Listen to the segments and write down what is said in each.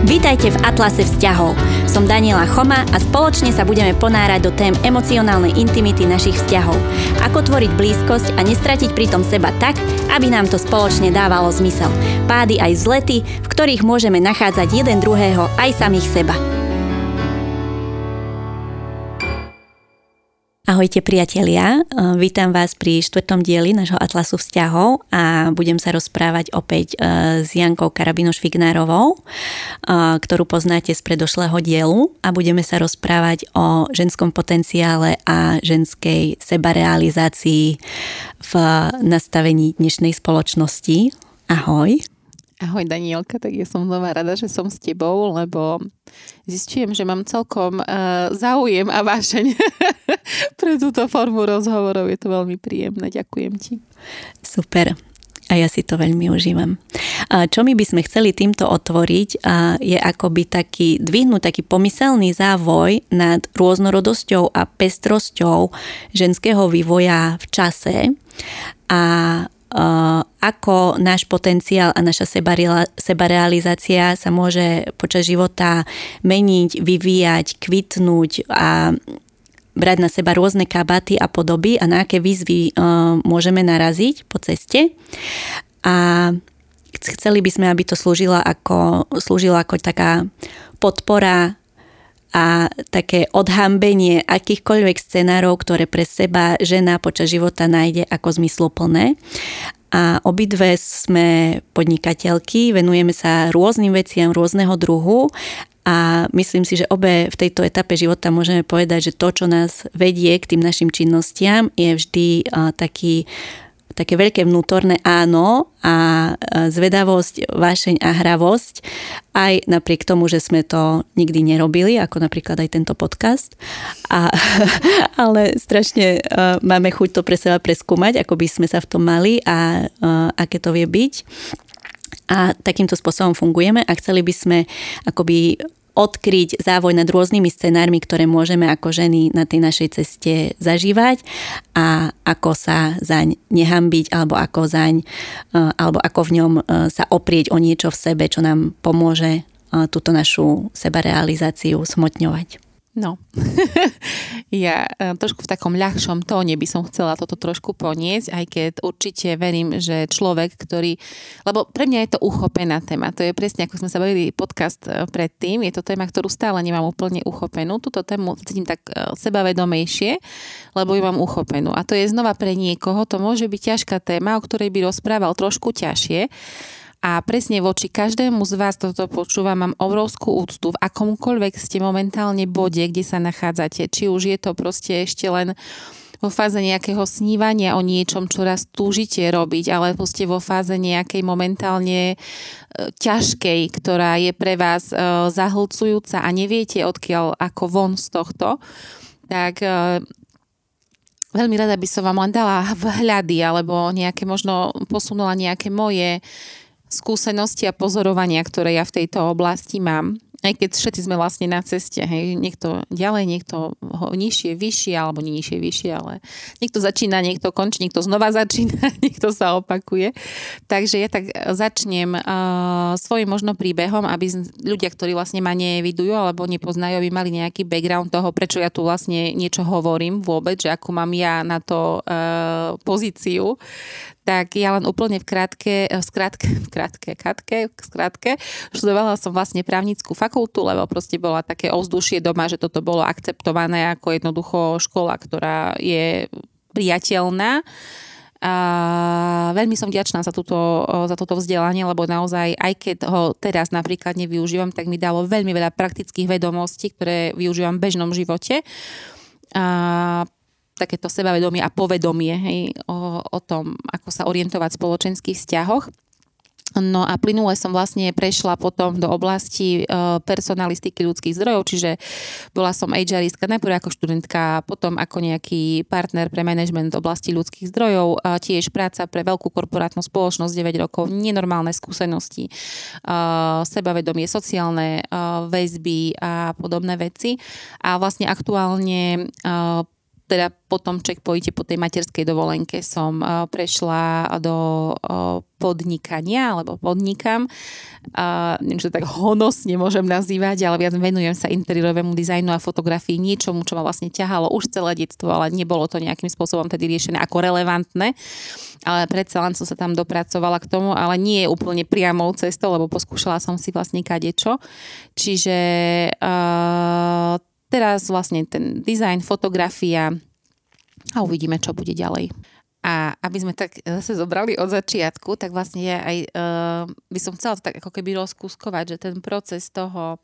Vítajte v Atlase vzťahov. Som Daniela Choma a spoločne sa budeme ponárať do tém emocionálnej intimity našich vzťahov. Ako tvoriť blízkosť a nestratiť pritom seba tak, aby nám to spoločne dávalo zmysel. Pády aj vzlety, v ktorých môžeme nachádzať jeden druhého aj samých seba. Ahojte priatelia, vítam vás pri štvrtom dieli nášho Atlasu vzťahov a budem sa rozprávať opäť s Jankou Karabino-Švignárovou, ktorú poznáte z predošlého dielu a budeme sa rozprávať o ženskom potenciále a ženskej sebarealizácii v nastavení dnešnej spoločnosti. Ahoj. Ahoj Danielka, tak ja som znova rada, že som s tebou, lebo zistujem, že mám celkom uh, záujem a vášeň pre túto formu rozhovorov. Je to veľmi príjemné, ďakujem ti. Super. A ja si to veľmi užívam. Čo my by sme chceli týmto otvoriť, je akoby taký, dvihnúť taký pomyselný závoj nad rôznorodosťou a pestrosťou ženského vývoja v čase a ako náš potenciál a naša sebarealizácia sa môže počas života meniť, vyvíjať, kvitnúť a brať na seba rôzne kabaty a podoby a na aké výzvy uh, môžeme naraziť po ceste. A chceli by sme, aby to slúžilo ako, slúžilo ako taká podpora a také odhambenie akýchkoľvek scenárov, ktoré pre seba žena počas života nájde ako zmysluplné. A obidve sme podnikateľky, venujeme sa rôznym veciam rôzneho druhu a myslím si, že obe v tejto etape života môžeme povedať, že to, čo nás vedie k tým našim činnostiam, je vždy taký také veľké vnútorné áno a zvedavosť, vášeň a hravosť, aj napriek tomu, že sme to nikdy nerobili, ako napríklad aj tento podcast. A, ale strašne uh, máme chuť to pre seba preskúmať, ako by sme sa v tom mali a uh, aké to vie byť. A takýmto spôsobom fungujeme a chceli by sme akoby odkryť závoj nad rôznymi scenármi, ktoré môžeme ako ženy na tej našej ceste zažívať a ako sa zaň nehambiť alebo ako zaň eh, alebo ako v ňom eh, sa oprieť o niečo v sebe, čo nám pomôže eh, túto našu sebarealizáciu smotňovať. No, ja e, trošku v takom ľahšom tóne by som chcela toto trošku poniesť, aj keď určite verím, že človek, ktorý, lebo pre mňa je to uchopená téma, to je presne ako sme sa bavili podcast e, predtým, je to téma, ktorú stále nemám úplne uchopenú, túto tému cítim tak e, sebavedomejšie, lebo ju mám uchopenú. A to je znova pre niekoho, to môže byť ťažká téma, o ktorej by rozprával trošku ťažšie, a presne voči každému z vás toto počúvam, mám obrovskú úctu v akomkoľvek ste momentálne bode, kde sa nachádzate. Či už je to proste ešte len vo fáze nejakého snívania o niečom, čo raz túžite robiť, ale ste vo fáze nejakej momentálne e, ťažkej, ktorá je pre vás e, zahlcujúca a neviete odkiaľ ako von z tohto, tak e, veľmi rada by som vám len dala vhľady alebo nejaké možno posunula nejaké moje skúsenosti a pozorovania, ktoré ja v tejto oblasti mám aj keď všetci sme vlastne na ceste, hej, niekto ďalej, niekto nižšie, vyššie, alebo nie nižšie, vyššie, ale niekto začína, niekto končí, niekto znova začína, niekto sa opakuje. Takže ja tak začnem uh, svojim možno príbehom, aby ľudia, ktorí vlastne ma nevidujú alebo nepoznajú, aby mali nejaký background toho, prečo ja tu vlastne niečo hovorím vôbec, že ako mám ja na to uh, pozíciu tak ja len úplne v krátke, v skrátke, v krátke, krátke, v skrátke, študovala som vlastne právnickú fakultu, lebo proste bola také ovzdušie doma, že toto bolo akceptované ako jednoducho škola, ktorá je priateľná. A veľmi som vďačná za, túto, za toto vzdelanie, lebo naozaj, aj keď ho teraz napríklad nevyužívam, tak mi dalo veľmi veľa praktických vedomostí, ktoré využívam v bežnom živote. A takéto sebavedomie a povedomie hej, o, o tom, ako sa orientovať v spoločenských vzťahoch. No a plynule som vlastne prešla potom do oblasti e, personalistiky ľudských zdrojov, čiže bola som HRistka najprv ako študentka, potom ako nejaký partner pre management oblasti ľudských zdrojov, tiež práca pre veľkú korporátnu spoločnosť 9 rokov, nenormálne skúsenosti, e, sebavedomie, sociálne e, väzby a podobné veci. A vlastne aktuálne teda po tom checkpointe, po tej materskej dovolenke som uh, prešla do uh, podnikania, alebo podnikam. Neviem, to tak honosne môžem nazývať, ale viac venujem sa interiérovému dizajnu a fotografii, niečomu, čo ma vlastne ťahalo už celé detstvo, ale nebolo to nejakým spôsobom tedy riešené ako relevantné. Ale predsa len som sa tam dopracovala k tomu, ale nie je úplne priamou cestou, lebo poskúšala som si vlastne kadečo. Čiže uh, teraz vlastne ten dizajn, fotografia a uvidíme, čo bude ďalej. A aby sme tak zase zobrali od začiatku, tak vlastne ja aj uh, by som chcela to tak ako keby rozkúskovať, že ten proces toho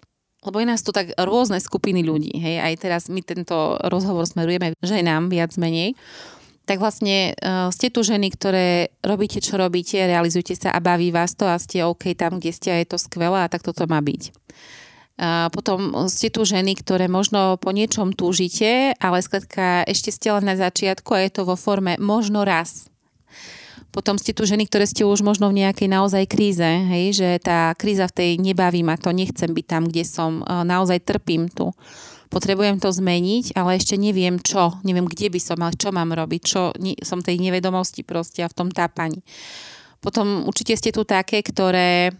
lebo je nás tu tak rôzne skupiny ľudí, hej, aj teraz my tento rozhovor smerujeme ženám viac menej, tak vlastne uh, ste tu ženy, ktoré robíte, čo robíte, realizujete sa a baví vás to a ste OK tam, kde ste a je to skvelé a tak toto má byť. A potom ste tu ženy, ktoré možno po niečom túžite, ale skladka ešte ste len na začiatku a je to vo forme možno raz. Potom ste tu ženy, ktoré ste už možno v nejakej naozaj kríze, hej, že tá kríza v tej nebaví ma to, nechcem byť tam, kde som, naozaj trpím tu. Potrebujem to zmeniť, ale ešte neviem čo, neviem kde by som mal, čo mám robiť, čo som tej nevedomosti proste a v tom tápaní. Potom určite ste tu také, ktoré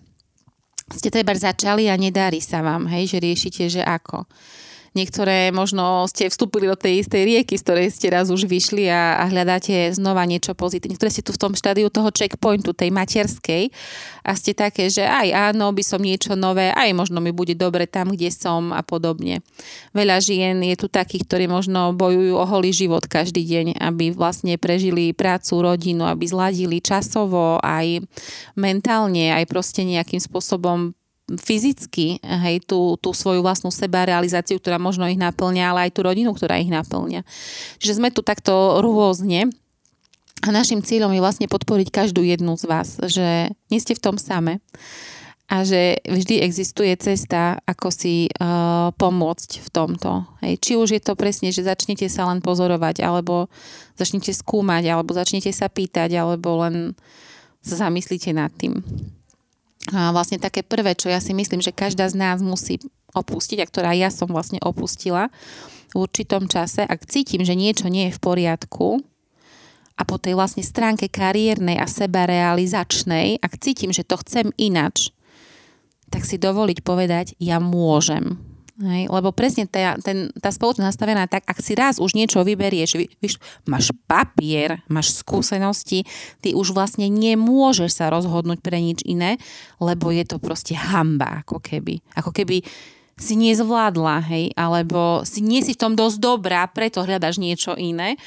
ste treba začali a nedarí sa vám, hej, že riešite, že ako. Niektoré možno ste vstúpili do tej istej rieky, z ktorej ste raz už vyšli a, a hľadáte znova niečo pozitívne. Niektoré ste tu v tom štádiu toho checkpointu, tej materskej a ste také, že aj áno, by som niečo nové, aj možno mi bude dobre tam, kde som a podobne. Veľa žien je tu takých, ktorí možno bojujú o holý život každý deň, aby vlastne prežili prácu, rodinu, aby zladili časovo, aj mentálne, aj proste nejakým spôsobom fyzicky hej, tú, tú svoju vlastnú seba realizáciu, ktorá možno ich naplňa, ale aj tú rodinu, ktorá ich naplňa. Čiže sme tu takto rôzne a našim cieľom je vlastne podporiť každú jednu z vás, že nie ste v tom same a že vždy existuje cesta, ako si uh, pomôcť v tomto. Hej. Či už je to presne, že začnete sa len pozorovať, alebo začnete skúmať, alebo začnete sa pýtať, alebo len sa zamyslíte nad tým. Vlastne také prvé, čo ja si myslím, že každá z nás musí opustiť a ktorá ja som vlastne opustila v určitom čase, ak cítim, že niečo nie je v poriadku a po tej vlastne stránke kariérnej a sebarealizačnej, ak cítim, že to chcem inač, tak si dovoliť povedať, ja môžem Hej, lebo presne tá, ten, tá spoločnosť nastavená tak, ak si raz už niečo vyberieš, víš, máš papier, máš skúsenosti, ty už vlastne nemôžeš sa rozhodnúť pre nič iné, lebo je to proste hamba, ako keby. Ako keby si nezvládla, hej, alebo si nie si v tom dosť dobrá, preto hľadaš niečo iné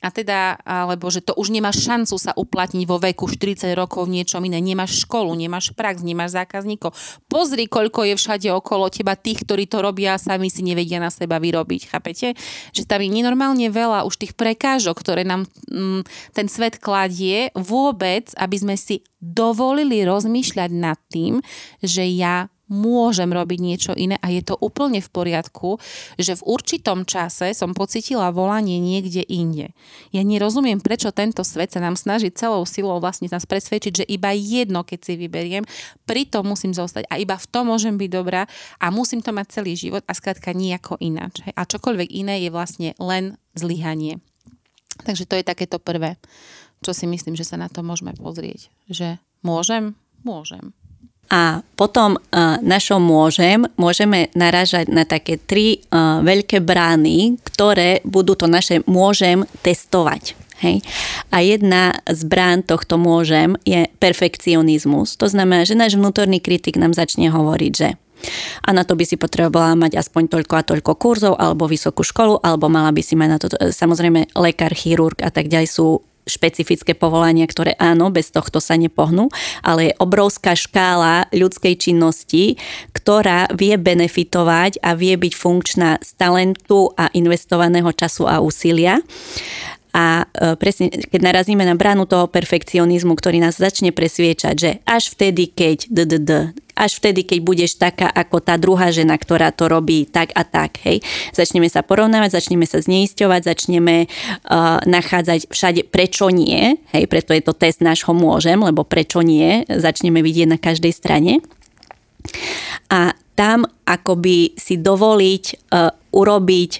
a teda, alebo že to už nemáš šancu sa uplatniť vo veku 40 rokov v niečom iné. Nemáš školu, nemáš prax, nemáš zákazníkov. Pozri, koľko je všade okolo teba tých, ktorí to robia a sami si nevedia na seba vyrobiť. Chápete? Že tam je nenormálne veľa už tých prekážok, ktoré nám mm, ten svet kladie vôbec, aby sme si dovolili rozmýšľať nad tým, že ja môžem robiť niečo iné a je to úplne v poriadku, že v určitom čase som pocitila volanie niekde inde. Ja nerozumiem, prečo tento svet sa nám snaží celou silou vlastne nás presvedčiť, že iba jedno, keď si vyberiem, pritom musím zostať a iba v tom môžem byť dobrá a musím to mať celý život a skrátka nejako ináč. A čokoľvek iné je vlastne len zlyhanie. Takže to je takéto prvé, čo si myslím, že sa na to môžeme pozrieť. Že môžem? Môžem. A potom uh, našom môžem, môžeme naražať na také tri uh, veľké brány, ktoré budú to naše môžem testovať. Hej. A jedna z brán tohto môžem je perfekcionizmus. To znamená, že náš vnútorný kritik nám začne hovoriť, že a na to by si potrebovala mať aspoň toľko a toľko kurzov, alebo vysokú školu, alebo mala by si mať na to, samozrejme lekár, chirurg a tak ďalej sú špecifické povolania, ktoré áno, bez tohto sa nepohnú, ale je obrovská škála ľudskej činnosti, ktorá vie benefitovať a vie byť funkčná z talentu a investovaného času a úsilia. A e, presne, keď narazíme na bránu toho perfekcionizmu, ktorý nás začne presviečať, že až vtedy, keď ddd, až vtedy, keď budeš taká ako tá druhá žena, ktorá to robí tak a tak, hej. Začneme sa porovnávať, začneme sa zneisťovať, začneme uh, nachádzať všade prečo nie, hej, preto je to test nášho môžem, lebo prečo nie, začneme vidieť na každej strane. A tam akoby si dovoliť uh, urobiť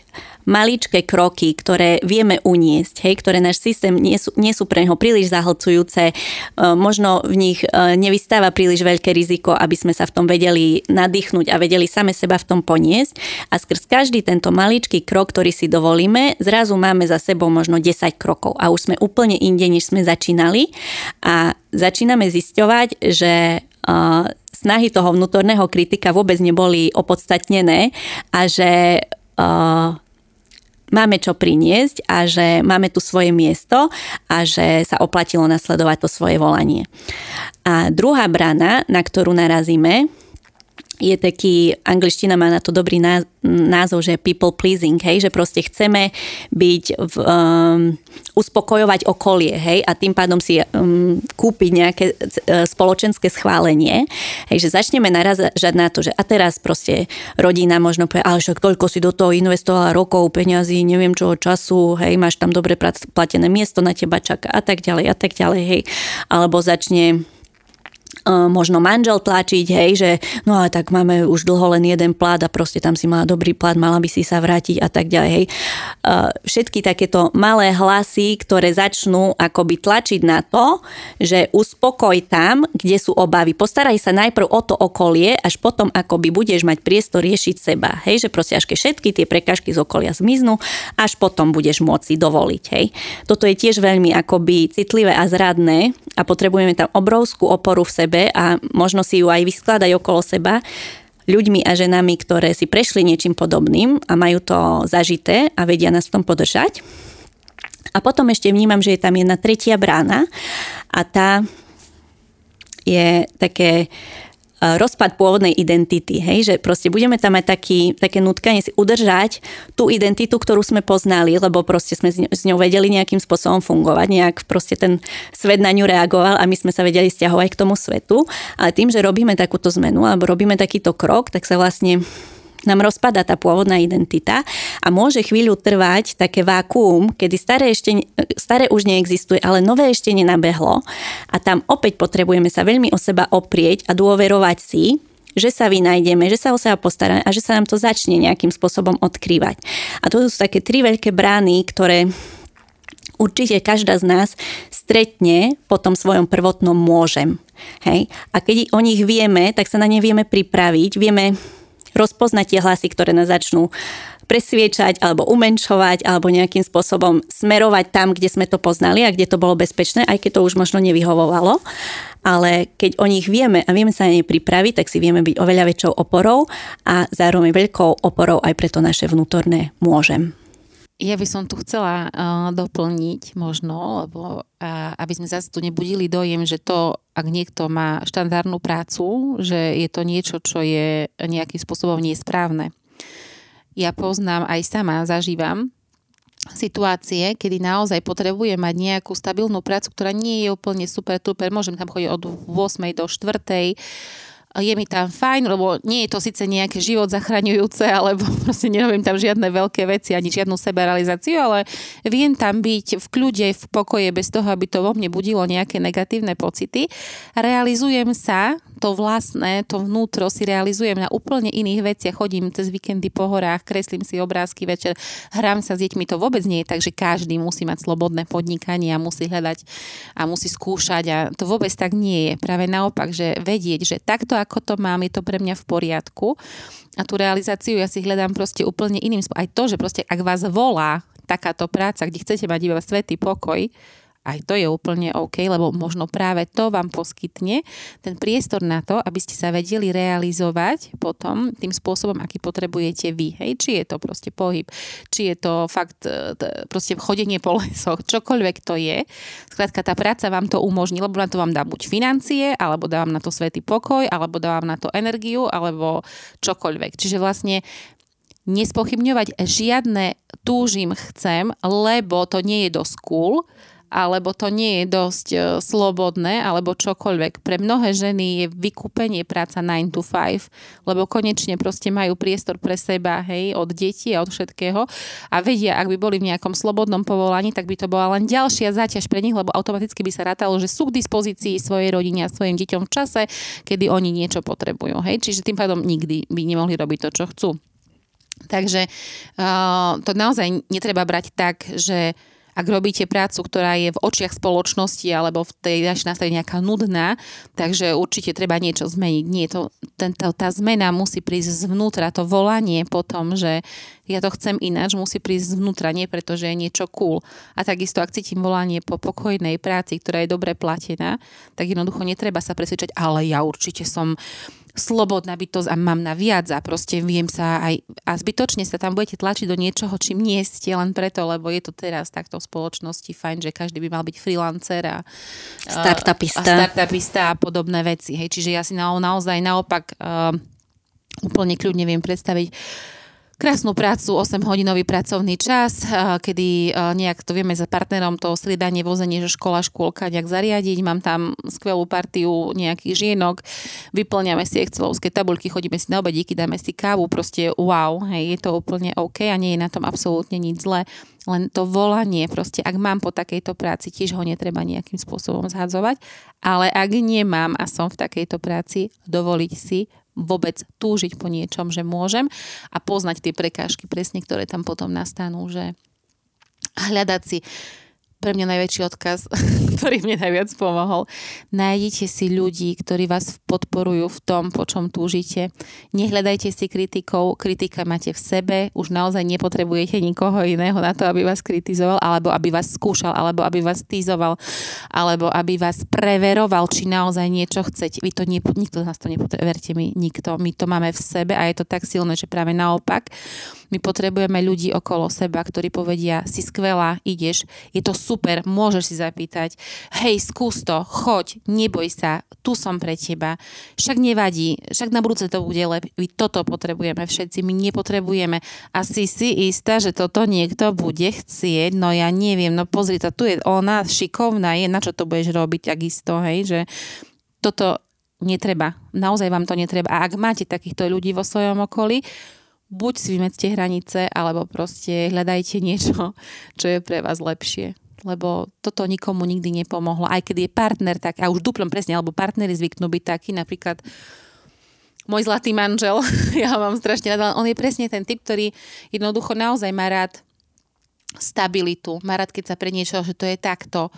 maličké kroky, ktoré vieme uniesť, hej, ktoré náš systém nie sú, nie sú pre neho príliš zahlcujúce, e, možno v nich e, nevystáva príliš veľké riziko, aby sme sa v tom vedeli nadýchnuť a vedeli same seba v tom poniesť. A skrz každý tento maličký krok, ktorý si dovolíme, zrazu máme za sebou možno 10 krokov a už sme úplne inde, než sme začínali a začíname zisťovať, že uh, snahy toho vnútorného kritika vôbec neboli opodstatnené a že uh, máme čo priniesť a že máme tu svoje miesto a že sa oplatilo nasledovať to svoje volanie. A druhá brana, na ktorú narazíme, je taký, angličtina má na to dobrý názov, že people pleasing, hej, že proste chceme byť, v, um, uspokojovať okolie, hej, a tým pádom si um, kúpiť nejaké uh, spoločenské schválenie, hej, že začneme narazať na to, že a teraz proste rodina možno povie, ale však toľko si do toho investovala rokov, peňazí, neviem čo, času, hej, máš tam dobre platené miesto na teba čaká a tak ďalej a tak ďalej, hej, alebo začne možno manžel tlačiť, hej, že no ale tak máme už dlho len jeden plat a proste tam si mala dobrý plat, mala by si sa vrátiť a tak ďalej, hej. Všetky takéto malé hlasy, ktoré začnú akoby tlačiť na to, že uspokoj tam, kde sú obavy. Postaraj sa najprv o to okolie, až potom akoby budeš mať priestor riešiť seba, hej, že proste až keď všetky tie prekažky z okolia zmiznú, až potom budeš môcť dovoliť, hej. Toto je tiež veľmi akoby citlivé a zradné a potrebujeme tam obrovskú oporu v sebe a možno si ju aj vyskladať okolo seba ľuďmi a ženami, ktoré si prešli niečím podobným a majú to zažité a vedia nás v tom podržať. A potom ešte vnímam, že je tam jedna tretia brána a tá je také rozpad pôvodnej identity, hej, že proste budeme tam mať taký, také nutkanie si udržať tú identitu, ktorú sme poznali, lebo proste sme s ňou vedeli nejakým spôsobom fungovať, nejak proste ten svet na ňu reagoval a my sme sa vedeli stiahovať k tomu svetu, ale tým, že robíme takúto zmenu alebo robíme takýto krok, tak sa vlastne nám rozpada tá pôvodná identita a môže chvíľu trvať také vákuum, kedy staré, ešte, staré už neexistuje, ale nové ešte nenabehlo a tam opäť potrebujeme sa veľmi o seba oprieť a dôverovať si, že sa vynájdeme, že sa o seba postaráme a že sa nám to začne nejakým spôsobom odkrývať. A to sú také tri veľké brány, ktoré určite každá z nás stretne po tom svojom prvotnom môžem. Hej? A keď o nich vieme, tak sa na ne vieme pripraviť, vieme rozpoznať tie hlasy, ktoré nás začnú presviečať alebo umenšovať alebo nejakým spôsobom smerovať tam, kde sme to poznali a kde to bolo bezpečné, aj keď to už možno nevyhovovalo. Ale keď o nich vieme a vieme sa na ne pripraviť, tak si vieme byť oveľa väčšou oporou a zároveň veľkou oporou aj pre to naše vnútorné môžem. Ja by som tu chcela uh, doplniť možno, lebo uh, aby sme zase tu nebudili dojem, že to, ak niekto má štandardnú prácu, že je to niečo, čo je nejakým spôsobom nesprávne. Ja poznám, aj sama zažívam situácie, kedy naozaj potrebujem mať nejakú stabilnú prácu, ktorá nie je úplne super, super, môžem tam chodiť od 8. do 4 je mi tam fajn, lebo nie je to síce nejaké život zachraňujúce, alebo proste nerobím tam žiadne veľké veci, ani žiadnu seberealizáciu, ale viem tam byť v kľude, v pokoje, bez toho, aby to vo mne budilo nejaké negatívne pocity. Realizujem sa to vlastné, to vnútro si realizujem na úplne iných veciach. Chodím cez víkendy po horách, kreslím si obrázky večer, hrám sa s deťmi. To vôbec nie je tak, že každý musí mať slobodné podnikanie a musí hľadať a musí skúšať a to vôbec tak nie je. Práve naopak, že vedieť, že takto ako to mám, je to pre mňa v poriadku a tú realizáciu ja si hľadám proste úplne iným spôsobom. Aj to, že proste ak vás volá takáto práca, kde chcete mať iba svetý pokoj, aj to je úplne OK, lebo možno práve to vám poskytne ten priestor na to, aby ste sa vedeli realizovať potom tým spôsobom, aký potrebujete vy. Hej? Či je to proste pohyb, či je to fakt e, proste chodenie po lesoch, čokoľvek to je. Skrátka, tá práca vám to umožní, lebo na to vám dá buď financie, alebo dá vám na to svetý pokoj, alebo dá vám na to energiu, alebo čokoľvek. Čiže vlastne nespochybňovať žiadne túžim chcem, lebo to nie je dosť cool, alebo to nie je dosť e, slobodné, alebo čokoľvek. Pre mnohé ženy je vykúpenie práca 9 to 5, lebo konečne proste majú priestor pre seba, hej, od detí a od všetkého a vedia, ak by boli v nejakom slobodnom povolaní, tak by to bola len ďalšia záťaž pre nich, lebo automaticky by sa rátalo, že sú k dispozícii svojej rodine a svojim deťom v čase, kedy oni niečo potrebujú, hej. Čiže tým pádom nikdy by nemohli robiť to, čo chcú. Takže uh, to naozaj netreba brať tak, že ak robíte prácu, ktorá je v očiach spoločnosti alebo v tej našej nastavení nejaká nudná, takže určite treba niečo zmeniť. Nie, to, tento, tá zmena musí prísť zvnútra, to volanie potom, že ja to chcem ináč, musí prísť zvnútra, nie preto, že je niečo cool. A takisto, ak cítim volanie po pokojnej práci, ktorá je dobre platená, tak jednoducho netreba sa presvedčať, ale ja určite som slobodná bytosť a mám na viac a proste viem sa aj a zbytočne sa tam budete tlačiť do niečoho, čím nie ste len preto, lebo je to teraz takto v spoločnosti fajn, že každý by mal byť freelancer a startupista a, startupista a podobné veci. Hej. Čiže ja si na, naozaj naopak uh, úplne kľudne viem predstaviť krásnu prácu, 8-hodinový pracovný čas, kedy nejak to vieme za partnerom to striedanie, vozenie, že škola, škôlka nejak zariadiť. Mám tam skvelú partiu nejakých žienok, vyplňame si excelovské tabulky, chodíme si na obedíky, dáme si kávu, proste wow, hej, je to úplne OK a nie je na tom absolútne nič zlé. Len to volanie, proste ak mám po takejto práci, tiež ho netreba nejakým spôsobom zhadzovať, ale ak nemám a som v takejto práci, dovoliť si vôbec túžiť po niečom, že môžem a poznať tie prekážky presne, ktoré tam potom nastanú, že hľadať si pre mňa najväčší odkaz, ktorý mne najviac pomohol. Nájdite si ľudí, ktorí vás podporujú v tom, po čom túžite. Nehľadajte si kritikov, kritika máte v sebe, už naozaj nepotrebujete nikoho iného na to, aby vás kritizoval, alebo aby vás skúšal, alebo aby vás týzoval, alebo aby vás preveroval, či naozaj niečo chcete. Vy to nie, nikto z nás to nepotrebuje, verte mi, nikto. My to máme v sebe a je to tak silné, že práve naopak my potrebujeme ľudí okolo seba, ktorí povedia, si skvelá, ideš, je to super, môžeš si zapýtať, hej, skús to, choď, neboj sa, tu som pre teba, však nevadí, však na budúce to bude lepšie, toto potrebujeme všetci, my nepotrebujeme asi si istá, že toto niekto bude chcieť, no ja neviem, no pozri sa, tu je ona šikovná, je, na čo to budeš robiť takisto, hej, že toto netreba, naozaj vám to netreba. A ak máte takýchto ľudí vo svojom okolí, buď si vymedzte hranice, alebo proste hľadajte niečo, čo je pre vás lepšie. Lebo toto nikomu nikdy nepomohlo. Aj keď je partner tak, a už duplom presne, alebo partnery zvyknú byť takí, napríklad môj zlatý manžel, ja ho mám strašne rád, on je presne ten typ, ktorý jednoducho naozaj má rád stabilitu. Má rád, keď sa pre niečo, že to je takto.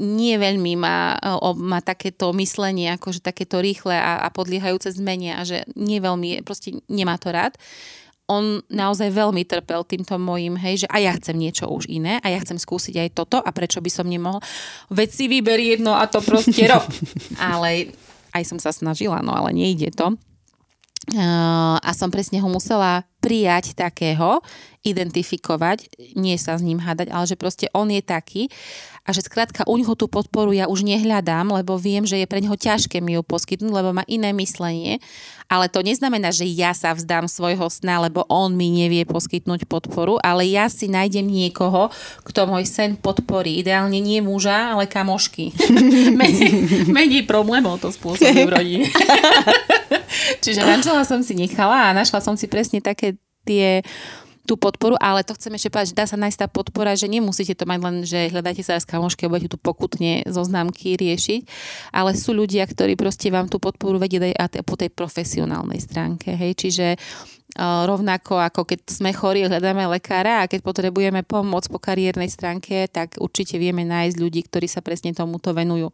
Nie veľmi má, má takéto myslenie, akože takéto rýchle a, a podliehajúce zmene a že nie veľmi, proste nemá to rád on naozaj veľmi trpel týmto mojim, hej, že a ja chcem niečo už iné a ja chcem skúsiť aj toto a prečo by som nemohol. Veď si vyber jedno a to proste rob. ale aj som sa snažila, no ale nejde to. Uh, a som presne ho musela prijať takého, identifikovať, nie sa s ním hádať, ale že proste on je taký a že skrátka u neho tú podporu ja už nehľadám, lebo viem, že je pre neho ťažké mi ju poskytnúť, lebo má iné myslenie, ale to neznamená, že ja sa vzdám svojho sna, lebo on mi nevie poskytnúť podporu, ale ja si nájdem niekoho, kto môj sen podporí. Ideálne nie muža, ale kamošky. menej, menej problémov to spôsobí v rodine. Čiže manžela som si nechala a našla som si presne také tie tú podporu, ale to chcem ešte povedať, že dá sa nájsť tá podpora, že nemusíte to mať len, že hľadáte sa s kamošky a budete tu pokutne zoznámky riešiť, ale sú ľudia, ktorí proste vám tú podporu vedia aj po tej profesionálnej stránke. Hej? Čiže rovnako ako keď sme chorí, hľadáme lekára a keď potrebujeme pomoc po kariérnej stránke, tak určite vieme nájsť ľudí, ktorí sa presne tomuto venujú.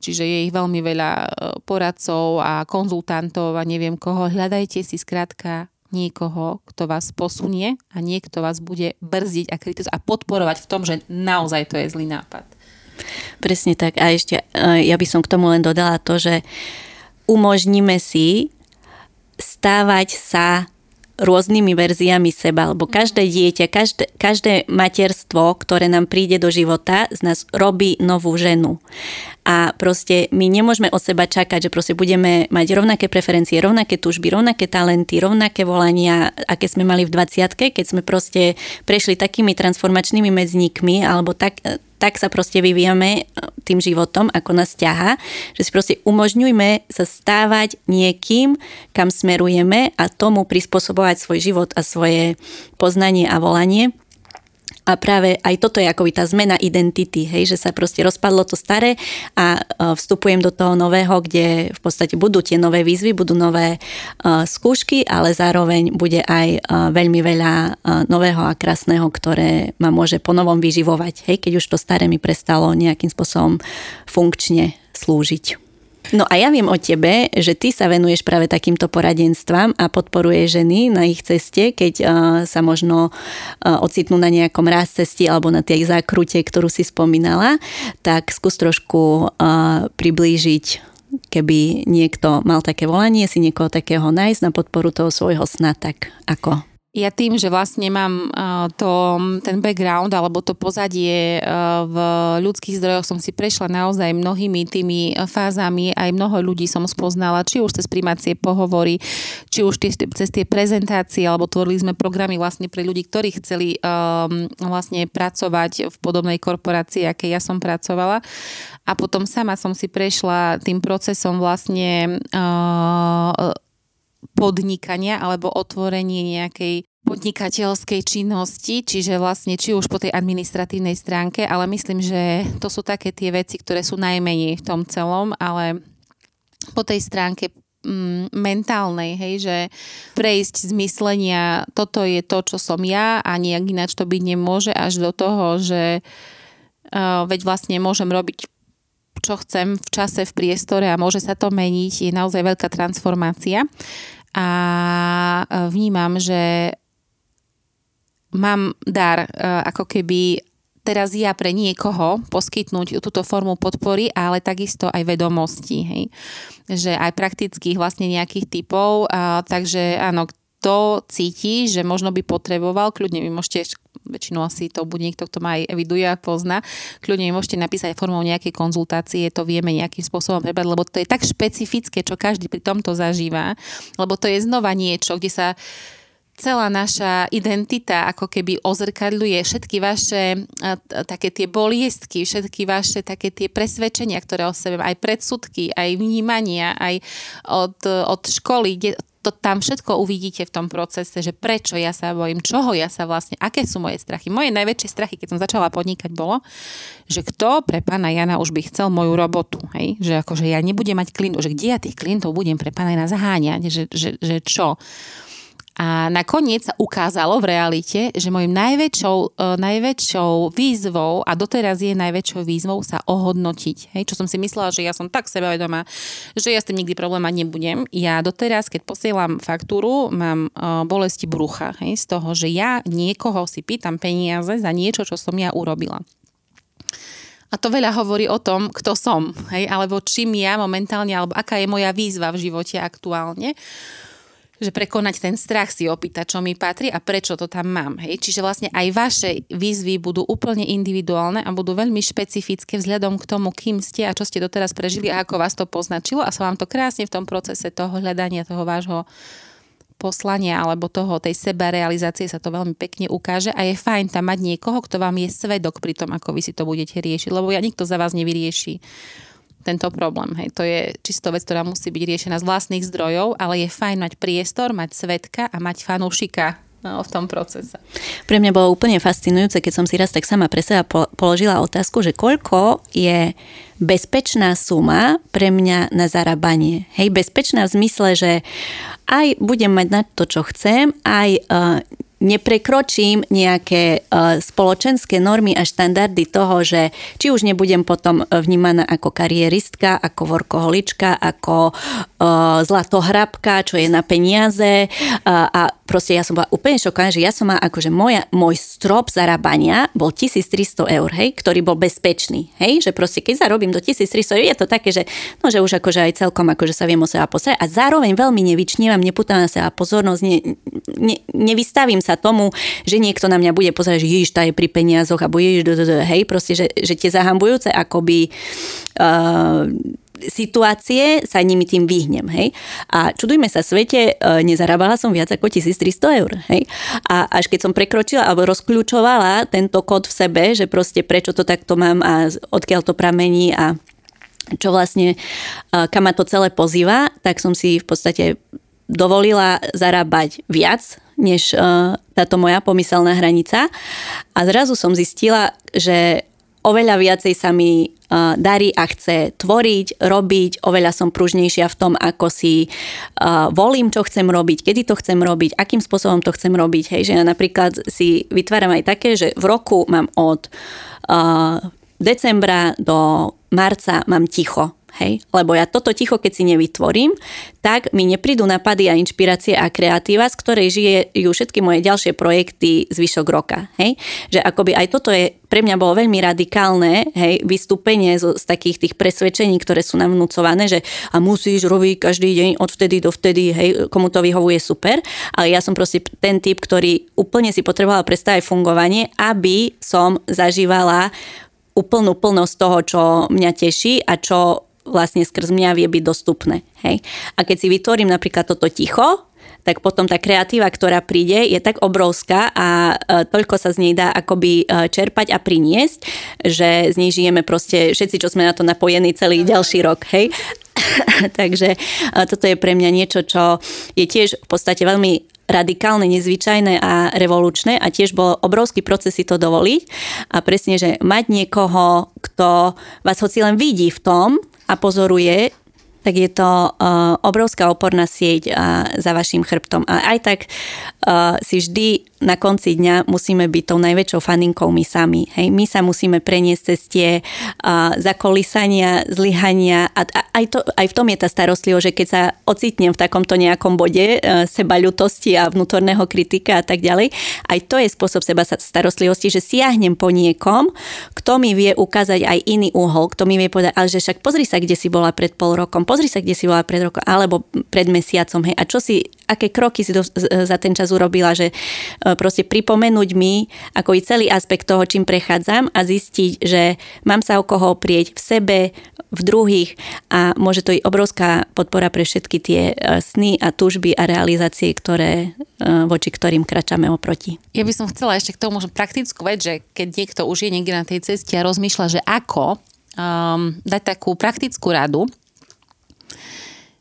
Čiže je ich veľmi veľa e, poradcov a konzultantov a neviem koho. Hľadajte si skrátka niekoho, kto vás posunie a niekto vás bude brzdiť a kritizovať a podporovať v tom, že naozaj to je zlý nápad. Presne tak. A ešte e, ja by som k tomu len dodala to, že umožníme si stávať sa rôznymi verziami seba, lebo každé dieťa, každé, každé materstvo, ktoré nám príde do života, z nás robí novú ženu. A proste my nemôžeme od seba čakať, že proste budeme mať rovnaké preferencie, rovnaké túžby, rovnaké talenty, rovnaké volania, aké sme mali v 20 keď sme proste prešli takými transformačnými medzníkmi, alebo tak, tak sa proste vyvíjame e, tým životom, ako nás ťaha, že si proste umožňujme sa stávať niekým, kam smerujeme a tomu prispôsobovať svoj život a svoje poznanie a volanie A práve aj toto je akoby tá zmena identity, hej, že sa proste rozpadlo to staré a vstupujem do toho nového, kde v podstate budú tie nové výzvy, budú nové uh, skúšky, ale zároveň bude aj uh, veľmi veľa nového a krásneho, ktoré ma môže ponovom vyživovať, hej, keď už to staré mi prestalo nejakým spôsobom funkčne slúžiť. No a ja viem o tebe, že ty sa venuješ práve takýmto poradenstvám a podporuje ženy na ich ceste, keď uh, sa možno uh, ocitnú na nejakom raz cesti alebo na tej zákrute, ktorú si spomínala, tak skús trošku uh, priblížiť keby niekto mal také volanie, si niekoho takého nájsť na podporu toho svojho sna, tak ako? Ja tým, že vlastne mám to, ten background alebo to pozadie v ľudských zdrojoch som si prešla naozaj mnohými tými fázami, aj mnoho ľudí som spoznala, či už cez primácie pohovory, či už tie, cez tie prezentácie, alebo tvorili sme programy vlastne pre ľudí, ktorí chceli um, vlastne pracovať v podobnej korporácii, aké ja som pracovala. A potom sama som si prešla tým procesom vlastne uh, podnikania alebo otvorenie nejakej podnikateľskej činnosti, čiže vlastne či už po tej administratívnej stránke, ale myslím, že to sú také tie veci, ktoré sú najmenej v tom celom, ale po tej stránke mm, mentálnej, hej, že prejsť z myslenia, toto je to, čo som ja a nejak ináč to byť nemôže, až do toho, že uh, veď vlastne môžem robiť čo chcem v čase, v priestore a môže sa to meniť, je naozaj veľká transformácia a e, vnímam, že mám dar e, ako keby teraz ja pre niekoho poskytnúť túto formu podpory, ale takisto aj vedomostí, hej. Že aj praktických vlastne nejakých typov, a, takže áno, kto cíti, že možno by potreboval, kľudne vy môžete väčšinou asi to bude niekto, kto ma aj eviduje a pozná. Kľudne mi môžete napísať formou nejakej konzultácie, to vieme nejakým spôsobom prebrať, lebo to je tak špecifické, čo každý pri tomto zažíva, lebo to je znova niečo, kde sa celá naša identita ako keby ozrkadľuje všetky vaše také tie boliestky, všetky vaše také tie presvedčenia, ktoré o sebe, aj predsudky, aj vnímania, aj od, od školy, to tam všetko uvidíte v tom procese, že prečo ja sa bojím, čoho ja sa vlastne, aké sú moje strachy. Moje najväčšie strachy, keď som začala podnikať, bolo, že kto pre pána Jana už by chcel moju robotu, hej? že akože ja nebudem mať klientov, že kde ja tých klientov budem pre pána Jana zaháňať, že, že, že čo. A nakoniec sa ukázalo v realite, že mojim najväčšou, uh, najväčšou výzvou a doteraz je najväčšou výzvou sa ohodnotiť. Hej, čo som si myslela, že ja som tak sebavedomá, že ja s tým nikdy problém nebudem. Ja doteraz, keď posielam faktúru, mám uh, bolesti brucha. Hej, z toho, že ja niekoho si pýtam peniaze za niečo, čo som ja urobila. A to veľa hovorí o tom, kto som, hej, alebo čím ja momentálne, alebo aká je moja výzva v živote aktuálne že prekonať ten strach si opýtať, čo mi patrí a prečo to tam mám. Hej? Čiže vlastne aj vaše výzvy budú úplne individuálne a budú veľmi špecifické vzhľadom k tomu, kým ste a čo ste doteraz prežili a ako vás to poznačilo a sa vám to krásne v tom procese toho hľadania toho vášho poslania alebo toho, tej sebarealizácie sa to veľmi pekne ukáže a je fajn tam mať niekoho, kto vám je svedok pri tom, ako vy si to budete riešiť, lebo ja nikto za vás nevyrieši tento problém. Hej. To je čisto vec, ktorá musí byť riešená z vlastných zdrojov, ale je fajn mať priestor, mať svetka a mať fanúšika no, v tom procese. Pre mňa bolo úplne fascinujúce, keď som si raz tak sama pre seba položila otázku, že koľko je bezpečná suma pre mňa na zarábanie. Hej, bezpečná v zmysle, že aj budem mať na to, čo chcem, aj uh, neprekročím nejaké uh, spoločenské normy a štandardy toho, že či už nebudem potom vnímaná ako karieristka, ako workoholička, ako zlatohrabka, čo je na peniaze. A proste ja som bola úplne šokovaná, že ja som mala akože moja, môj strop zarábania bol 1300 eur, hej, ktorý bol bezpečný, hej, že proste keď zarobím do 1300 eur, je to také, že, no, že už akože aj celkom akože sa viem o seba posrať a zároveň veľmi nevyčnívam, neputám na seba pozornosť, ne, ne, nevystavím sa tomu, že niekto na mňa bude pozerať, že ježiš, tá je pri peniazoch, alebo ježiš, hej, proste, že, že tie zahambujúce akoby uh, situácie sa nimi tým vyhnem, hej. A čudujme sa svete, uh, nezarábala som viac ako 1300 eur, hej. A až keď som prekročila alebo rozkľúčovala tento kód v sebe, že proste prečo to takto mám a odkiaľ to pramení a čo vlastne, kam ma to celé pozýva, tak som si v podstate dovolila zarábať viac, než uh, táto moja pomyselná hranica. A zrazu som zistila, že oveľa viacej sa mi uh, darí a chce tvoriť, robiť, oveľa som pružnejšia v tom, ako si uh, volím, čo chcem robiť, kedy to chcem robiť, akým spôsobom to chcem robiť. Hej, že ja napríklad si vytváram aj také, že v roku mám od uh, decembra do marca mám ticho Hej? Lebo ja toto ticho, keď si nevytvorím, tak mi neprídu napady a inšpirácie a kreatíva, z ktorej žijú všetky moje ďalšie projekty zvyšok roka. Hej? Že akoby aj toto je pre mňa bolo veľmi radikálne hej, vystúpenie z, z takých tých presvedčení, ktoré sú nám vnúcované, že a musíš robiť každý deň od vtedy do vtedy, hej, komu to vyhovuje super, ale ja som proste ten typ, ktorý úplne si potrebovala predstaviť fungovanie, aby som zažívala úplnú plnosť toho, čo mňa teší a čo vlastne skrz mňa vie byť dostupné. Hej? A keď si vytvorím napríklad toto ticho, tak potom tá kreatíva, ktorá príde, je tak obrovská a e, toľko sa z nej dá akoby e, čerpať a priniesť, že z nej žijeme proste všetci, čo sme na to napojení celý ďalší rok. Hej? Takže e, toto je pre mňa niečo, čo je tiež v podstate veľmi radikálne, nezvyčajné a revolučné a tiež bol obrovský proces si to dovoliť a presne, že mať niekoho, kto vás hoci len vidí v tom, a pozoruje, tak je to uh, obrovská oporná sieť uh, za vašim chrbtom. A aj tak uh, si vždy na konci dňa musíme byť tou najväčšou faninkou my sami. Hej? My sa musíme preniesť cez tie uh, zakolísania, zlyhania a, a aj, to, aj v tom je tá starostlivosť, že keď sa ocitnem v takomto nejakom bode uh, seba ľutosti a vnútorného kritika a tak ďalej, aj to je spôsob seba starostlivosti, že siahnem po niekom, kto mi vie ukázať aj iný uhol, kto mi vie povedať, ale že však pozri sa, kde si bola pred pol rokom, pozri sa, kde si bola pred rokom, alebo pred mesiacom, hej, a čo si, aké kroky si do, za ten čas urobila, že proste pripomenúť mi ako i celý aspekt toho, čím prechádzam a zistiť, že mám sa o koho oprieť v sebe, v druhých a môže to i obrovská podpora pre všetky tie e, sny a túžby a realizácie, ktoré, e, voči ktorým kračame oproti. Ja by som chcela ešte k tomu praktickú vec, že keď niekto už je niekde na tej ceste a rozmýšľa, že ako um, dať takú praktickú radu,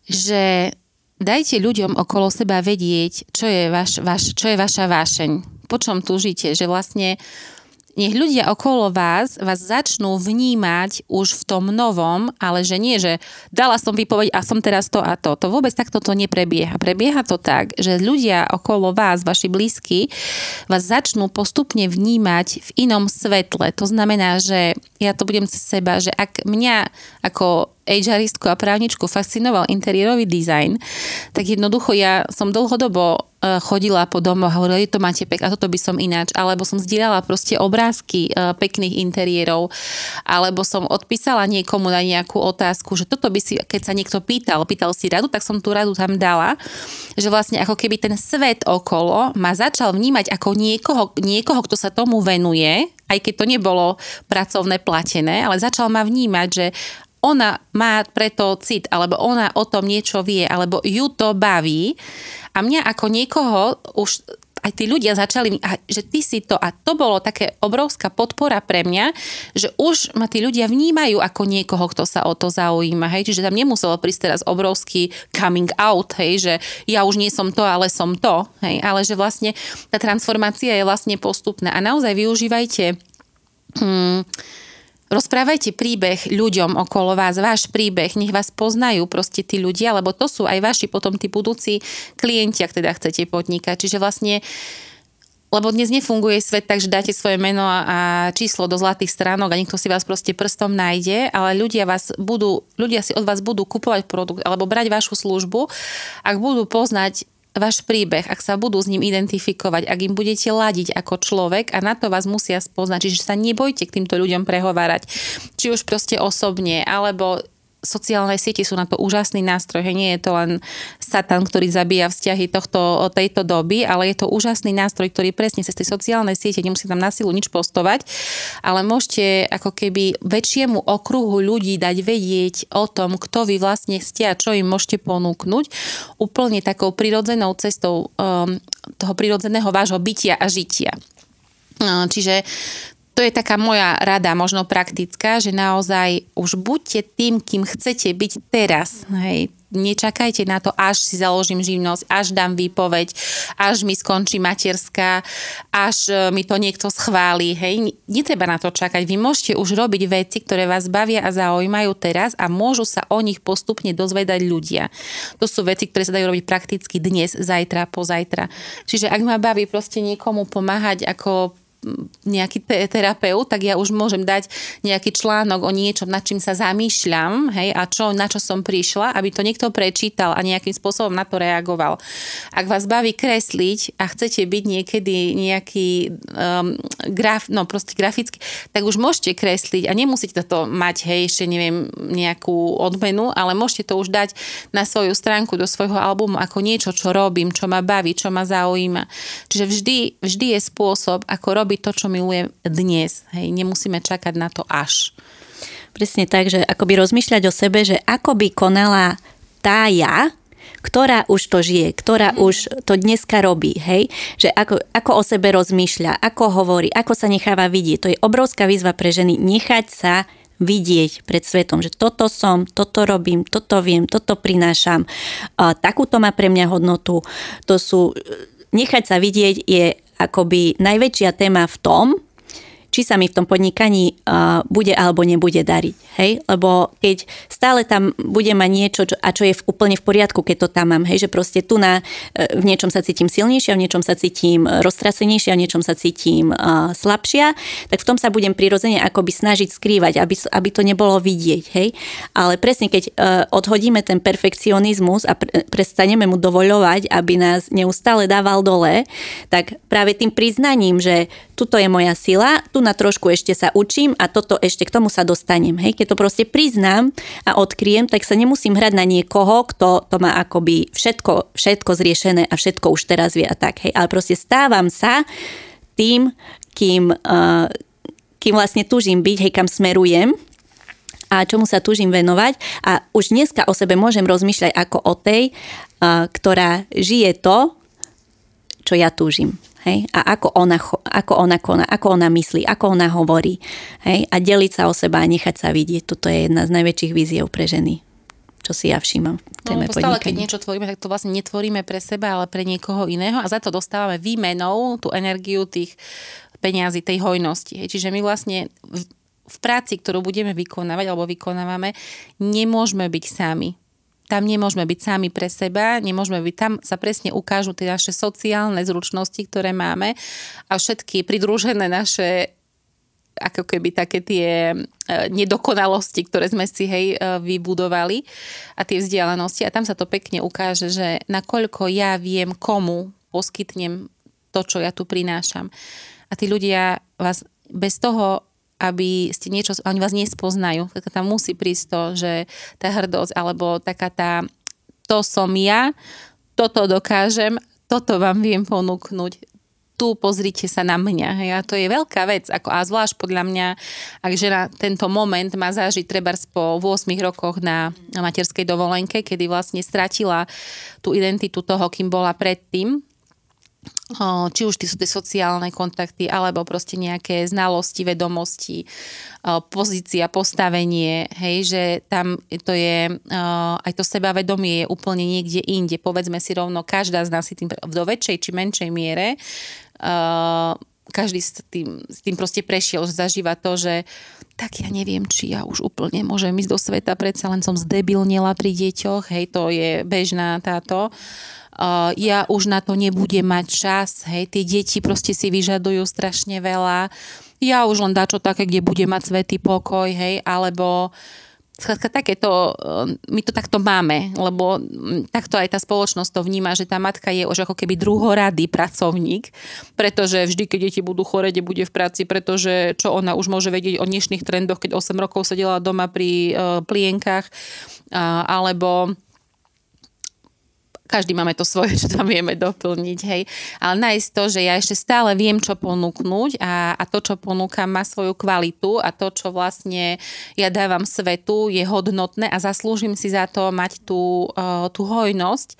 že dajte ľuďom okolo seba vedieť, čo je, vaš, vaš, čo je vaša vášeň, po čom túžite, že vlastne nech ľudia okolo vás vás začnú vnímať už v tom novom, ale že nie, že dala som vypoveď a som teraz to a to. To vôbec takto to neprebieha. Prebieha to tak, že ľudia okolo vás, vaši blízky, vás začnú postupne vnímať v inom svetle. To znamená, že ja to budem cez seba, že ak mňa ako HRistku a právničku fascinoval interiérový dizajn, tak jednoducho ja som dlhodobo e, chodila po domoch a hovorila, to máte pek a toto by som ináč, alebo som zdieľala proste obrázky e, pekných interiérov, alebo som odpísala niekomu na nejakú otázku, že toto by si, keď sa niekto pýtal, pýtal si radu, tak som tú radu tam dala, že vlastne ako keby ten svet okolo ma začal vnímať ako niekoho, niekoho kto sa tomu venuje, aj keď to nebolo pracovné platené, ale začal ma vnímať, že ona má preto cit, alebo ona o tom niečo vie, alebo ju to baví. A mňa ako niekoho už aj tí ľudia začali, že ty si to, a to bolo také obrovská podpora pre mňa, že už ma tí ľudia vnímajú ako niekoho, kto sa o to zaujíma, hej, čiže tam nemuselo prísť teraz obrovský coming out, hej, že ja už nie som to, ale som to, hej, ale že vlastne tá transformácia je vlastne postupná. A naozaj využívajte hmm, Rozprávajte príbeh ľuďom okolo vás, váš príbeh, nech vás poznajú proste tí ľudia, lebo to sú aj vaši potom tí budúci klienti, ak teda chcete podnikať. Čiže vlastne lebo dnes nefunguje svet tak, že dáte svoje meno a číslo do zlatých stránok a niekto si vás proste prstom nájde, ale ľudia, vás budú, ľudia si od vás budú kupovať produkt alebo brať vašu službu, ak budú poznať váš príbeh, ak sa budú s ním identifikovať, ak im budete ladiť ako človek a na to vás musia spoznať. Čiže sa nebojte k týmto ľuďom prehovárať. Či už proste osobne, alebo sociálne siete sú na to úžasný nástroj. Nie je to len satan, ktorý zabíja vzťahy tohto, tejto doby, ale je to úžasný nástroj, ktorý presne cez tie sociálne siete, nemusí tam na silu nič postovať, ale môžete ako keby väčšiemu okruhu ľudí dať vedieť o tom, kto vy vlastne ste a čo im môžete ponúknuť úplne takou prirodzenou cestou um, toho prirodzeného vášho bytia a žitia. Uh, čiže to je taká moja rada, možno praktická, že naozaj už buďte tým, kým chcete byť teraz. Hej. nečakajte na to, až si založím živnosť, až dám výpoveď, až mi skončí materská, až e, mi to niekto schváli. Hej, netreba na to čakať. Vy môžete už robiť veci, ktoré vás bavia a zaujímajú teraz a môžu sa o nich postupne dozvedať ľudia. To sú veci, ktoré sa dajú robiť prakticky dnes, zajtra, pozajtra. Čiže ak ma baví proste niekomu pomáhať ako nejaký te- terapeut, tak ja už môžem dať nejaký článok o niečom, nad čím sa zamýšľam hej, a čo, na čo som prišla, aby to niekto prečítal a nejakým spôsobom na to reagoval. Ak vás baví kresliť a chcete byť niekedy nejaký um, graf, no proste grafický, tak už môžete kresliť a nemusíte to mať, hej, ešte neviem, nejakú odmenu, ale môžete to už dať na svoju stránku do svojho albumu ako niečo, čo robím, čo ma baví, čo ma zaujíma. Čiže vždy, vždy je spôsob, ako robiť robiť to, čo milujem dnes. Hej, nemusíme čakať na to až. Presne tak, že akoby rozmýšľať o sebe, že ako by konala tá ja, ktorá už to žije, ktorá mm. už to dneska robí, hej? Že ako, ako o sebe rozmýšľa, ako hovorí, ako sa necháva vidieť. To je obrovská výzva pre ženy, nechať sa vidieť pred svetom, že toto som, toto robím, toto viem, toto prinášam, takúto má pre mňa hodnotu. To sú, nechať sa vidieť je akoby najväčšia téma v tom, či sa mi v tom podnikaní uh, bude alebo nebude dariť. Hej? Lebo keď stále tam bude mať niečo, čo, a čo je v, úplne v poriadku, keď to tam mám, hej? že proste tu na, v niečom sa cítim silnejšia, v niečom sa cítim roztrasenejšia, v niečom sa cítim uh, slabšia, tak v tom sa budem prirodzene akoby snažiť skrývať, aby, aby to nebolo vidieť. Hej? Ale presne keď uh, odhodíme ten perfekcionizmus a pre, prestaneme mu dovoľovať, aby nás neustále dával dole, tak práve tým priznaním, že tuto je moja sila, tu na trošku ešte sa učím a toto ešte k tomu sa dostanem. Hej? Keď to proste priznám a odkriem, tak sa nemusím hrať na niekoho, kto to má akoby všetko, všetko zriešené a všetko už teraz vie a tak. Hej? Ale proste stávam sa tým, kým, uh, kým vlastne túžim byť, hej, kam smerujem a čomu sa túžim venovať a už dneska o sebe môžem rozmýšľať ako o tej, uh, ktorá žije to, čo ja túžim. Hej? A ako ona, ako ona koná, ako ona myslí, ako ona hovorí. Hej? A deliť sa o seba a nechať sa vidieť. Toto je jedna z najväčších víziev pre ženy čo si ja všímam v téme no, stále, keď niečo tvoríme, tak to vlastne netvoríme pre seba, ale pre niekoho iného a za to dostávame výmenou tú energiu tých peňazí, tej hojnosti. Hej. Čiže my vlastne v, v práci, ktorú budeme vykonávať alebo vykonávame, nemôžeme byť sami tam nemôžeme byť sami pre seba, nemôžeme byť, tam sa presne ukážu tie naše sociálne zručnosti, ktoré máme a všetky pridružené naše ako keby také tie e, nedokonalosti, ktoré sme si hej e, vybudovali a tie vzdialenosti a tam sa to pekne ukáže, že nakoľko ja viem, komu poskytnem to, čo ja tu prinášam. A tí ľudia vás bez toho aby ste niečo, oni vás nespoznajú. Tak tam musí prísť to, že tá hrdosť, alebo taká tá, to som ja, toto dokážem, toto vám viem ponúknuť, tu pozrite sa na mňa. Hej. A to je veľká vec. Ako, a zvlášť podľa mňa, ak žena tento moment má zažiť treba po 8 rokoch na, na materskej dovolenke, kedy vlastne stratila tú identitu toho, kým bola predtým, či už sú tie sociálne kontakty, alebo proste nejaké znalosti, vedomosti, pozícia, postavenie, hej, že tam to je, aj to sebavedomie je úplne niekde inde. Povedzme si rovno, každá z nás si tým do väčšej či menšej miere každý s tým, s tým proste prešiel, že zažíva to, že tak ja neviem, či ja už úplne môžem ísť do sveta, predsa len som zdebilnila pri deťoch, hej, to je bežná táto uh, ja už na to nebudem mať čas, hej, tie deti proste si vyžadujú strašne veľa, ja už len dačo také, kde bude mať svetý pokoj, hej, alebo Skladka takéto, my to takto máme, lebo takto aj tá spoločnosť to vníma, že tá matka je už ako keby druhoradý pracovník, pretože vždy, keď deti budú chore, bude v práci, pretože čo ona už môže vedieť o dnešných trendoch, keď 8 rokov sedela doma pri uh, plienkach, alebo každý máme to svoje, čo tam vieme doplniť, hej. Ale nájsť to, že ja ešte stále viem, čo ponúknuť a, a to, čo ponúkam, má svoju kvalitu a to, čo vlastne ja dávam svetu, je hodnotné a zaslúžim si za to mať tú, uh, tú hojnosť,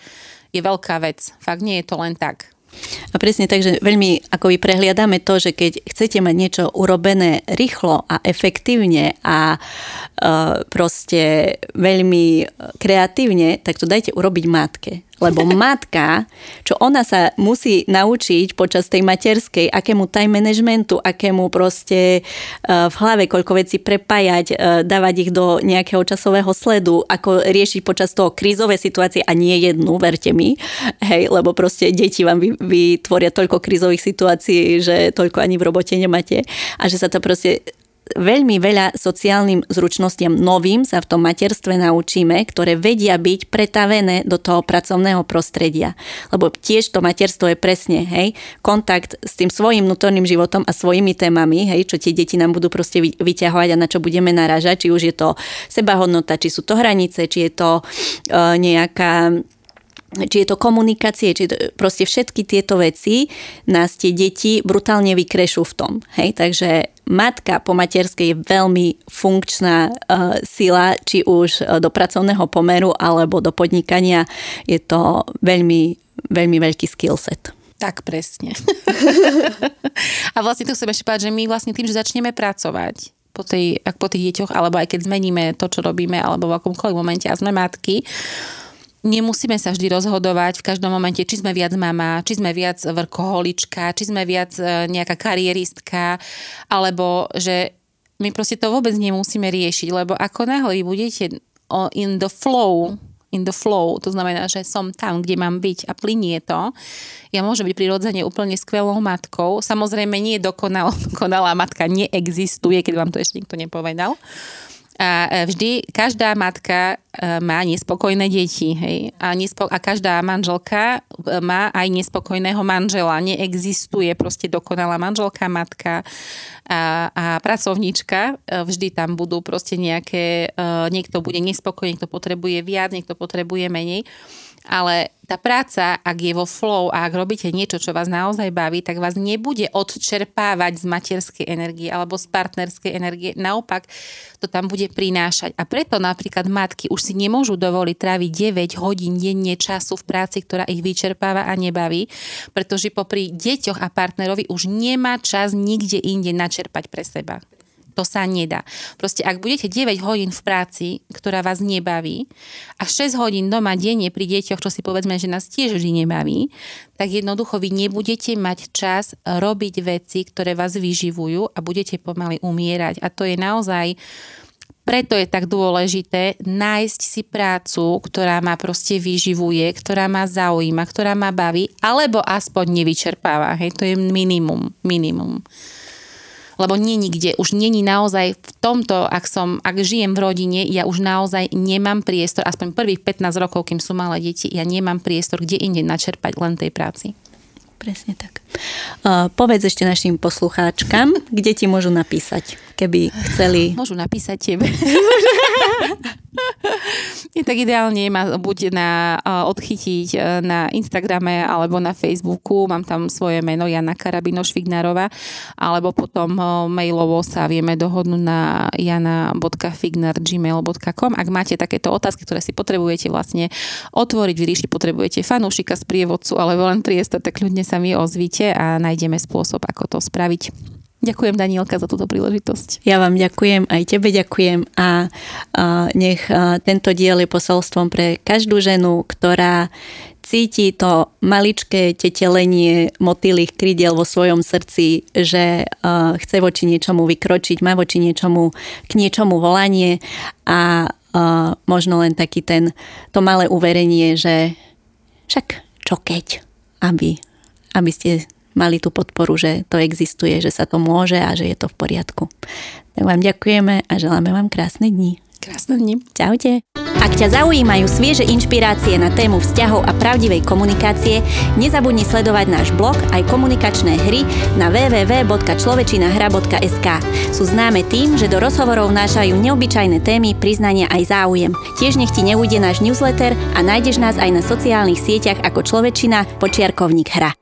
je veľká vec. Fakt nie je to len tak. A presne tak, že veľmi ako prehliadame to, že keď chcete mať niečo urobené rýchlo a efektívne a uh, proste veľmi kreatívne, tak to dajte urobiť matke. Lebo matka, čo ona sa musí naučiť počas tej materskej, akému time managementu, akému proste uh, v hlave koľko vecí prepájať, uh, dávať ich do nejakého časového sledu, ako riešiť počas toho krízové situácie a nie jednu, verte mi. Hej, lebo proste deti vám vytvoria toľko krízových situácií, že toľko ani v robote nemáte. A že sa to proste veľmi veľa sociálnym zručnostiam novým sa v tom materstve naučíme, ktoré vedia byť pretavené do toho pracovného prostredia. Lebo tiež to materstvo je presne, hej, kontakt s tým svojim vnútorným životom a svojimi témami, hej, čo tie deti nám budú proste vyťahovať a na čo budeme naražať, či už je to sebahodnota, či sú to hranice, či je to uh, nejaká či je to komunikácie, či to, proste všetky tieto veci nás tie deti brutálne vykrešú v tom. Hej? Takže matka po materskej je veľmi funkčná uh, sila, či už uh, do pracovného pomeru alebo do podnikania. Je to veľmi, veľmi veľký skillset. Tak presne. a vlastne tu chcem ešte povedať, že my vlastne tým, že začneme pracovať, po, tej, po tých deťoch, alebo aj keď zmeníme to, čo robíme, alebo v akomkoľvek momente a sme matky, nemusíme sa vždy rozhodovať v každom momente, či sme viac mama, či sme viac vrkoholička, či sme viac e, nejaká karieristka, alebo že my proste to vôbec nemusíme riešiť, lebo ako náhle vy budete in the flow, in the flow, to znamená, že som tam, kde mám byť a plinie to, ja môžem byť prirodzene úplne skvelou matkou. Samozrejme, nie dokonalá, matka neexistuje, keď vám to ešte nikto nepovedal. A e, vždy každá matka e, má nespokojné deti, hej. A, nespo- a každá manželka e, má aj nespokojného manžela. Neexistuje proste dokonalá manželka, matka a, a pracovníčka. Vždy tam budú proste nejaké, niekto bude nespokojný, niekto potrebuje viac, niekto potrebuje menej ale tá práca, ak je vo flow a ak robíte niečo, čo vás naozaj baví, tak vás nebude odčerpávať z materskej energie alebo z partnerskej energie. Naopak, to tam bude prinášať. A preto napríklad matky už si nemôžu dovoliť tráviť 9 hodín denne času v práci, ktorá ich vyčerpáva a nebaví, pretože popri deťoch a partnerovi už nemá čas nikde inde načerpať pre seba. To sa nedá. Proste ak budete 9 hodín v práci, ktorá vás nebaví a 6 hodín doma denne pri deťoch, čo si povedzme, že nás tiež vždy nebaví, tak jednoducho vy nebudete mať čas robiť veci, ktoré vás vyživujú a budete pomaly umierať. A to je naozaj preto je tak dôležité nájsť si prácu, ktorá ma proste vyživuje, ktorá ma zaujíma, ktorá ma baví, alebo aspoň nevyčerpáva. Hej, to je minimum. Minimum lebo nie nikde, už není naozaj v tomto, ak som, ak žijem v rodine, ja už naozaj nemám priestor, aspoň prvých 15 rokov, kým sú malé deti, ja nemám priestor, kde inde načerpať len tej práci. Presne tak. Uh, povedz ešte našim poslucháčkam, kde ti môžu napísať, keby chceli. Môžu napísať tebe. Je tak ideálne ma buď na, odchytiť na Instagrame alebo na Facebooku, mám tam svoje meno Jana Karabino Švignárova, alebo potom mailovo sa vieme dohodnúť na jana.fignar.gmail.com. Ak máte takéto otázky, ktoré si potrebujete vlastne otvoriť, vyriešiť, potrebujete fanúšika, sprievodcu alebo len priestor, tak ľudne sa mi ozvite a nájdeme spôsob, ako to spraviť. Ďakujem Danielka za túto príležitosť. Ja vám ďakujem, aj tebe ďakujem a, a nech a tento diel je posolstvom pre každú ženu, ktorá cíti to maličké tetelenie motýlých krídiel vo svojom srdci, že uh, chce voči niečomu vykročiť, má voči niečomu, k niečomu volanie a uh, možno len taký ten, to malé uverenie, že však čo keď, aby, aby ste mali tú podporu, že to existuje, že sa to môže a že je to v poriadku. Tak vám ďakujeme a želáme vám krásne dni. Krásne dni. Čaute. Ak ťa zaujímajú svieže inšpirácie na tému vzťahov a pravdivej komunikácie, nezabudni sledovať náš blog aj komunikačné hry na www.človečinahra.sk. Sú známe tým, že do rozhovorov nášajú neobyčajné témy, priznania aj záujem. Tiež nech ti neujde náš newsletter a nájdeš nás aj na sociálnych sieťach ako Človečina počiarkovník hra.